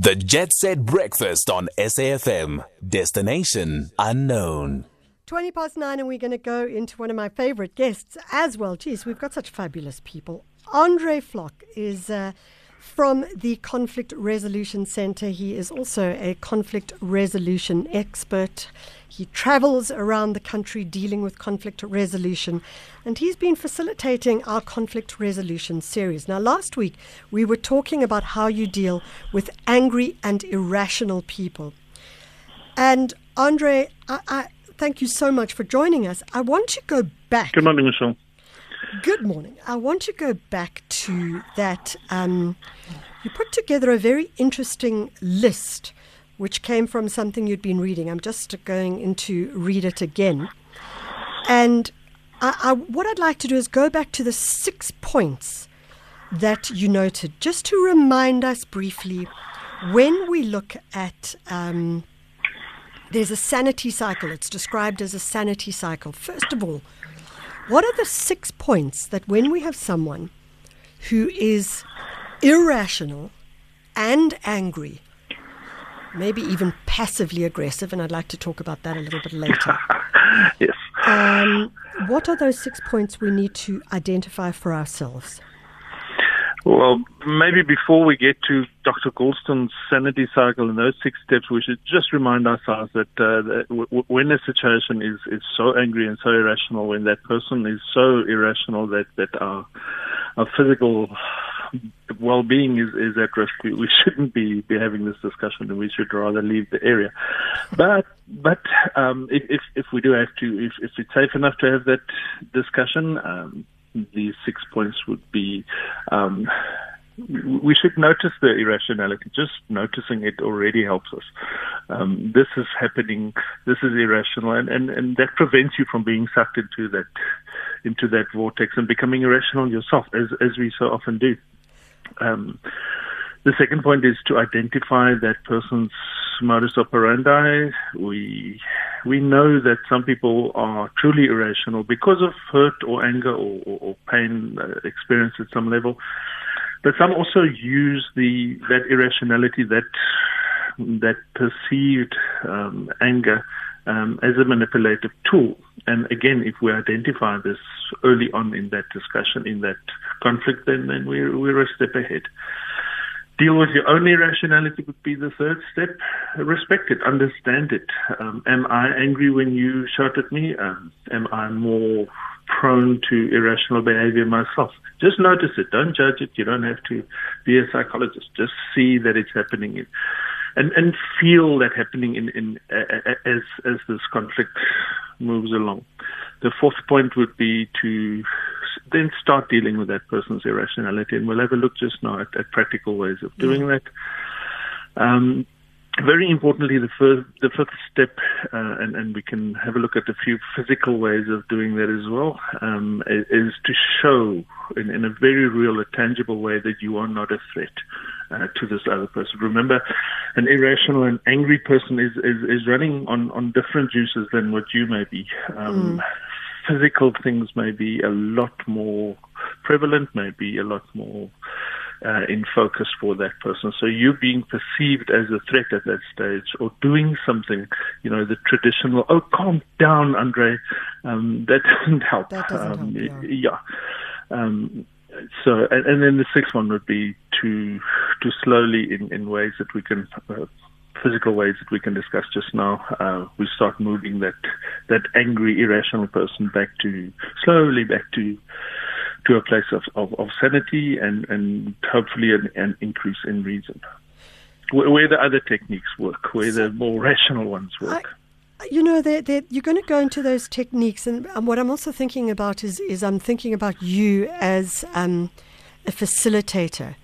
The Jet Set Breakfast on SAFM. Destination unknown. 20 past nine, and we're going to go into one of my favorite guests as well. Geez, we've got such fabulous people. Andre Vlok is uh, from the Conflict Resolution Center. He is also a conflict resolution expert. He travels around the country dealing with conflict resolution, and he's been facilitating our conflict resolution series. Now, last week we were talking about how you deal with angry and irrational people. And Andre, I, I thank you so much for joining us. I want to go back. Good morning, Michelle. Good morning. I want to go back to that. Um, you put together a very interesting list, which came from something you'd been reading. I'm just going into read it again. And I, I, what I'd like to do is go back to the six points that you noted, just to remind us briefly when we look at. Um, there's a sanity cycle. It's described as a sanity cycle. First of all, what are the six points that when we have someone who is irrational and angry, maybe even passively aggressive, and I'd like to talk about that a little bit later. yes. Um, what are those six points we need to identify for ourselves? Well, maybe before we get to Dr. Goulston's sanity cycle and those six steps, we should just remind ourselves that, uh, that w- when a situation is, is so angry and so irrational, when that person is so irrational that, that our, our physical well-being is, is at risk, we, we shouldn't be, be having this discussion and we should rather leave the area. But, but, um, if, if, we do have to, if, if it's safe enough to have that discussion, um, these six points would be um, we should notice the irrationality. Just noticing it already helps us. Um, this is happening. This is irrational, and, and, and that prevents you from being sucked into that into that vortex and becoming irrational yourself, as as we so often do. Um, the second point is to identify that person's modus operandi. We we know that some people are truly irrational because of hurt or anger or, or, or pain uh, experienced at some level. But some also use the that irrationality, that that perceived um, anger, um, as a manipulative tool. And again, if we identify this early on in that discussion, in that conflict, then then we're we're a step ahead. Deal with your own irrationality would be the third step. Respect it, understand it. Um, am I angry when you shout at me? Um, am I more prone to irrational behavior myself? Just notice it. Don't judge it. You don't have to be a psychologist. Just see that it's happening. and, and feel that happening in, in uh, as as this conflict moves along. The fourth point would be to then start dealing with that person's irrationality. And we'll have a look just now at, at practical ways of doing that. Um, very importantly, the first, the fifth step, uh, and, and we can have a look at a few physical ways of doing that as well, um, is to show in, in, a very real, a tangible way that you are not a threat uh, to this other person. Remember, an irrational and angry person is, is, is running on, on different juices than what you may be. Um, mm physical things may be a lot more prevalent, may be a lot more uh, in focus for that person. So you being perceived as a threat at that stage or doing something, you know, the traditional, oh, calm down, Andre, um, that doesn't help. That doesn't um, help, yeah. yeah. Um, so, and, and, then the sixth one would be to to slowly, in, in ways that we can uh, physical ways that we can discuss just now, uh, we start moving that that angry, irrational person back to slowly back to to a place of, of, of sanity and, and hopefully an, an increase in reason. Where, where, the other techniques work, where the more rational ones work. I, you know, you're going to go into those techniques, and, and, what I'm also thinking about is, is I'm thinking about you as um, a facilitator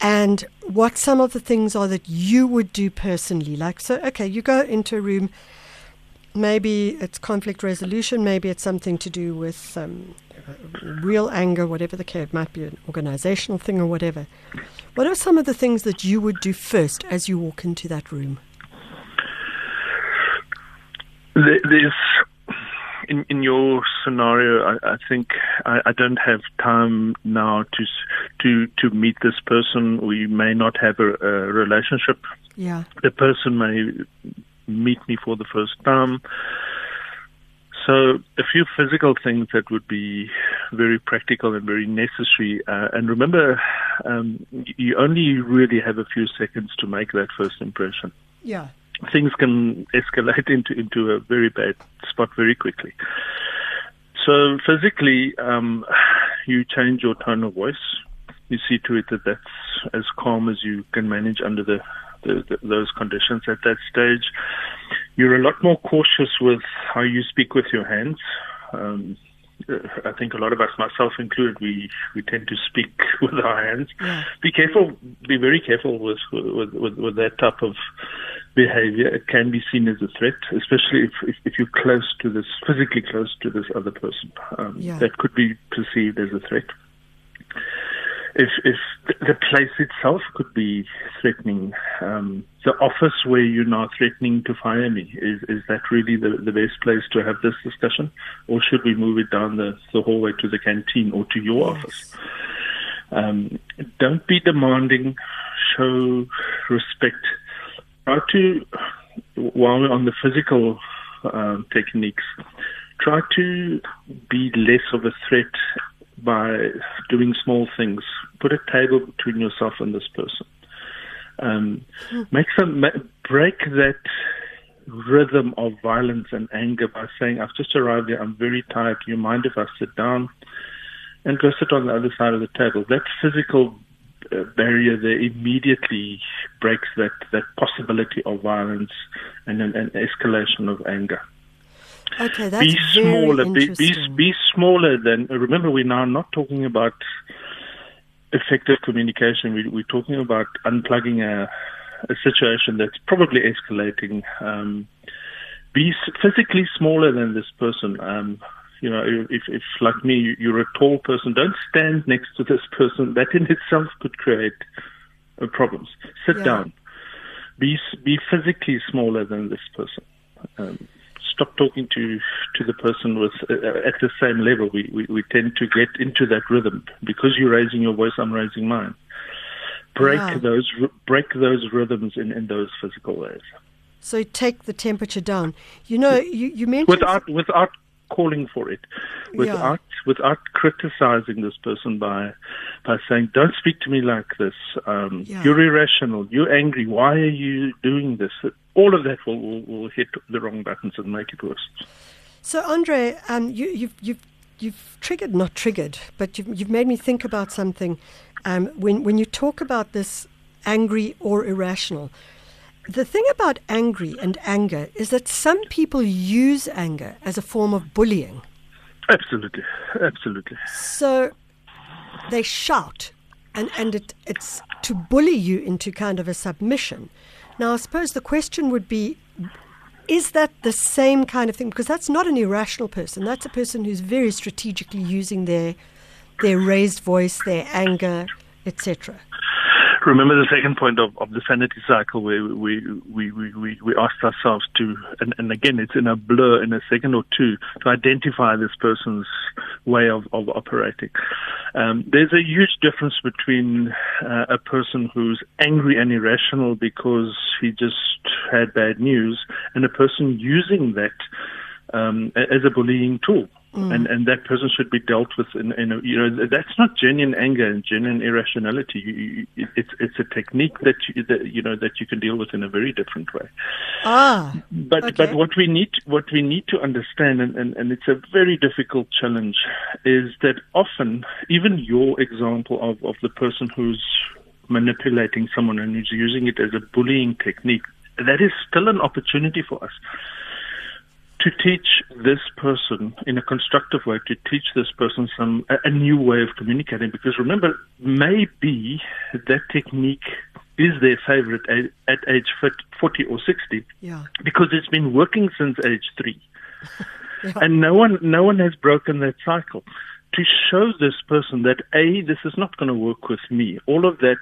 and what some of the things are that you would do personally. Like, so, okay, you go into a room, maybe it's conflict resolution, maybe it's something to do with um, real anger, whatever the case, it might be an organizational thing or whatever. What are some of the things that you would do first as you walk into that room? There's in in your scenario, I, I think I, I, don't have time now to to to, meet this person. We may not have a, a relationship. Yeah. The person may meet me for the first time. So a few physical things that would be very practical and very necessary. Uh, and remember, um, you only really have a few seconds to make that first impression. Yeah. Things can escalate into into a very bad spot very quickly. So physically, um, you change your tone of voice. You see to it that that's as calm as you can manage under the, the, the those conditions at that stage. You're a lot more cautious with how you speak with your hands. Um, I think a lot of us, myself included, we, we tend to speak with our hands. Yeah. Be careful, be very careful with, with, with, with that type of behavior. It can be seen as a threat, especially if, if, if you're close to this, physically close to this other person. Um, Yeah. That could be perceived as a threat. If, if the place itself could be threatening, um, the office where you're now threatening to fire me, is, is that really the, the best place to have this discussion? Or should we move it down the, the hallway to the canteen or to your Yes. office? Um, don't be demanding, show respect. Try to, while we're on the physical um, techniques, try to be less of a threat by doing small things. Put a table between yourself and this person. Um, make some break that rhythm of violence and anger by saying, "I've just arrived here. I'm very tired. Do you mind if I sit down?" and go sit on the other side of the table. That physical uh, barrier there immediately breaks that, that possibility of violence and an, an escalation of anger. Okay, that's be very smaller. Be, be, be smaller than. Remember, we're now not talking about effective communication. We, we're talking about unplugging a, a situation that's probably escalating. Um, be physically smaller than this person. Um, you know, if, if like me, you- you're a tall person, don't stand next to this person. That in itself could create uh, problems. Sit Yeah. down. Be be physically smaller than this person. Um, stop talking to to the person with uh, at the same level. We, we we tend to get into that rhythm because you're raising your voice. I'm raising mine. Break Yeah. those break those rhythms in, in those physical ways so take the temperature down. You know, you, you mentioned without without calling for it, without without criticizing this person by by saying, "Don't speak to me like this. Um, Yeah. You're irrational. You're angry. Why are you doing this?" All of that will, will, will hit the wrong buttons and make it worse. So, Andre, um, you, you've, you've, you've triggered, not triggered, but you've, you've made me think about something. Um, when, when you talk about this angry or irrational, the thing about angry and anger is that some people use anger as a form of bullying. Absolutely, absolutely. So they shout, and, and it, it's to bully you into kind of a submission. Now, I suppose the question would be is that the same kind of thing? Because that's not an irrational person. That's a person who's very strategically using their, their raised voice, their anger, etc. Remember the second point of, of the sanity cycle where we, we, we, we, we asked ourselves to, and, and again, it's in a blur in a second or two, to identify this person's way of, of operating. Um, there's a huge difference between uh, a person who's angry and irrational because he just had bad news and a person using that um, as a bullying tool. And and that person should be dealt with in, in a, you know that's not genuine anger and genuine irrationality. You, you, it's it's a technique that you, that you know that you can deal with in a very different way. Ah, But Okay. but what we need what we need to understand and, and, and it's a very difficult challenge is that often even your example of, of the person who's manipulating someone and who's using it as a bullying technique, that is still an opportunity for us to teach this person in a constructive way, to teach this person some a, new way of communicating. Because remember, maybe that technique is their favorite at, at age 40 or 60 yeah. because it's been working since age three, Yeah. and no one no one has broken that cycle. To show this person that a this is not going to work with me, all of that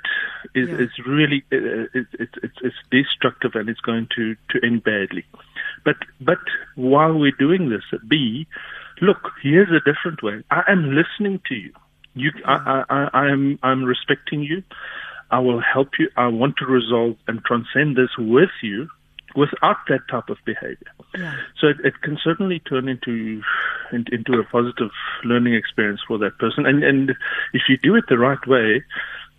is Yeah. is really uh, it's it's it's it's destructive and it's going to to end badly. But but while we're doing this, b look here's a different way. I am listening to you. You, I, I, I am, I'm respecting you. I will help you. I want to resolve and transcend this with you without that type of behavior. Yeah. So it, it can certainly turn into, in, into a positive learning experience for that person. And, and if you do it the right way,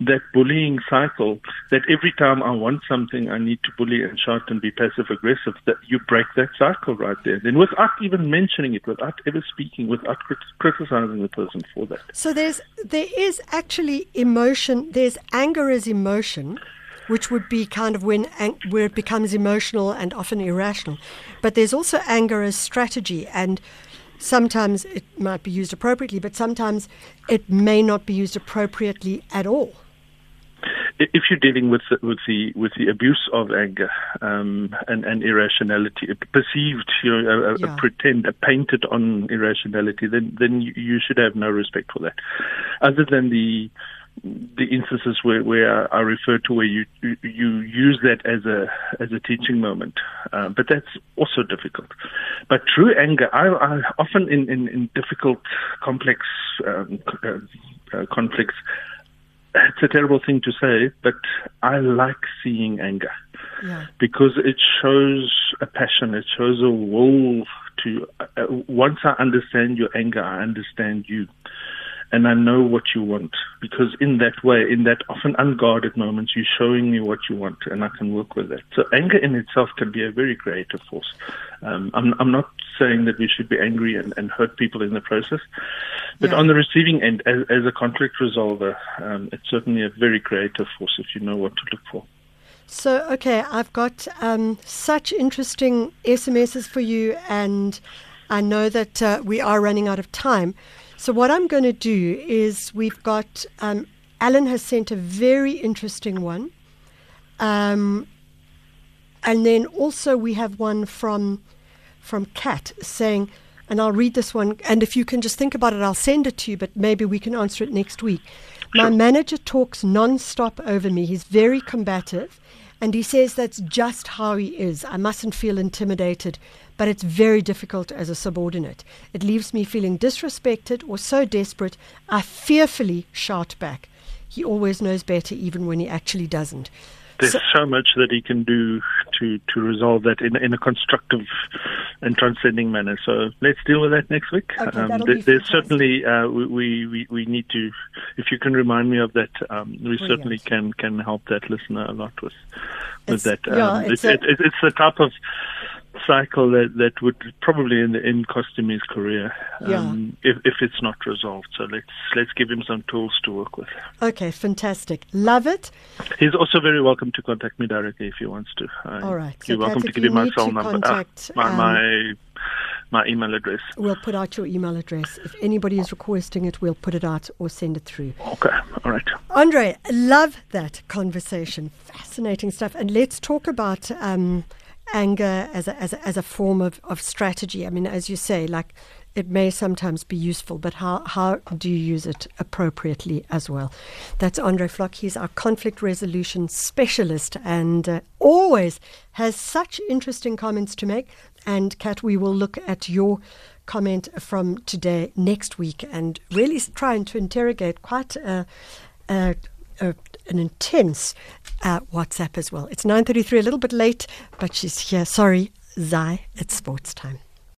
that bullying cycle that every time I want something, I need to bully and shout and be passive aggressive, that you break that cycle right there. Then without even mentioning it, without ever speaking, without crit- criticizing the person for that. So there's there is actually emotion. There's anger as emotion, which would be kind of when where it becomes emotional and often irrational. But there's also anger as strategy and. Sometimes it might be used appropriately, but sometimes it may not be used appropriately at all. if you're dealing with the, with the with the abuse of anger um, and, and irrationality, perceived, you know, a, Yeah. a pretend, a painted on irrationality, then then you, you should have no respect for that. Other than the the instances where, where I refer to where you you use that as a as a teaching moment, uh, but that's also difficult. But true anger, I, I often in, in, in difficult, complex um, uh, uh, conflicts, it's a terrible thing to say, but I like seeing anger Yeah. because it shows a passion, it shows a will to. Uh, once I understand your anger, I understand you. And I know what you want because in that way, in that often unguarded moments, you're showing me what you want, and I can work with that. So anger in itself can be a very creative force. Um, I'm, I'm not saying that we should be angry and, and hurt people in the process, but Yeah. on the receiving end, as, as a conflict resolver, um, it's certainly a very creative force if you know what to look for. So, okay, I've got um, such interesting SMSs for you, and I know that uh, we are running out of time. So, what I'm going to do is we've got um, Alan has sent a very interesting one. Um, and then also we have one from from Kat saying, and I'll read this one, and if you can just think about it, I'll send it to you, but maybe we can answer it next week. My manager talks non-stop over me. He's very combative, and he says that's just how he is. I mustn't feel intimidated, but it's very difficult as a subordinate. It leaves me feeling disrespected or so desperate, I fearfully shout back. He always knows better, even when he actually doesn't. There's So- so, much that he can do to, to resolve that in, in a constructive and transcending manner. So let's deal with that next week. Okay, that'll there- there's certainly uh, we, we we need to. If you can remind me of that, um, we certainly can can help that listener a lot with with It's- that. yeah, Um, it's it's, a- it's, it's the type of cycle that that would probably in the end cost him his career um, if if it's not resolved. So let's let's give him some tools to work with. Okay, fantastic. Love it. He's also very welcome to contact me directly if he wants to. All right. You're welcome Kat, to give him my cell number. contact, uh, my, um, my my email address. We'll put out your email address. If anybody is requesting it, we'll put it out or send it through. Okay. All right. Andre, love that conversation. Fascinating stuff. And let's talk about um, anger as a, as a, as a form of, of strategy. I mean, as you say, like it may sometimes be useful, but how, how do you use it appropriately as well? That's Andre Vlok. He's our conflict resolution specialist and uh, always has such interesting comments to make. And Kat, we will look at your comment from today next week and really trying to interrogate quite a, a, a, an intense uh, WhatsApp as well. It's 9.33, a little bit late, but she's here. Sorry, Zai, it's sports time.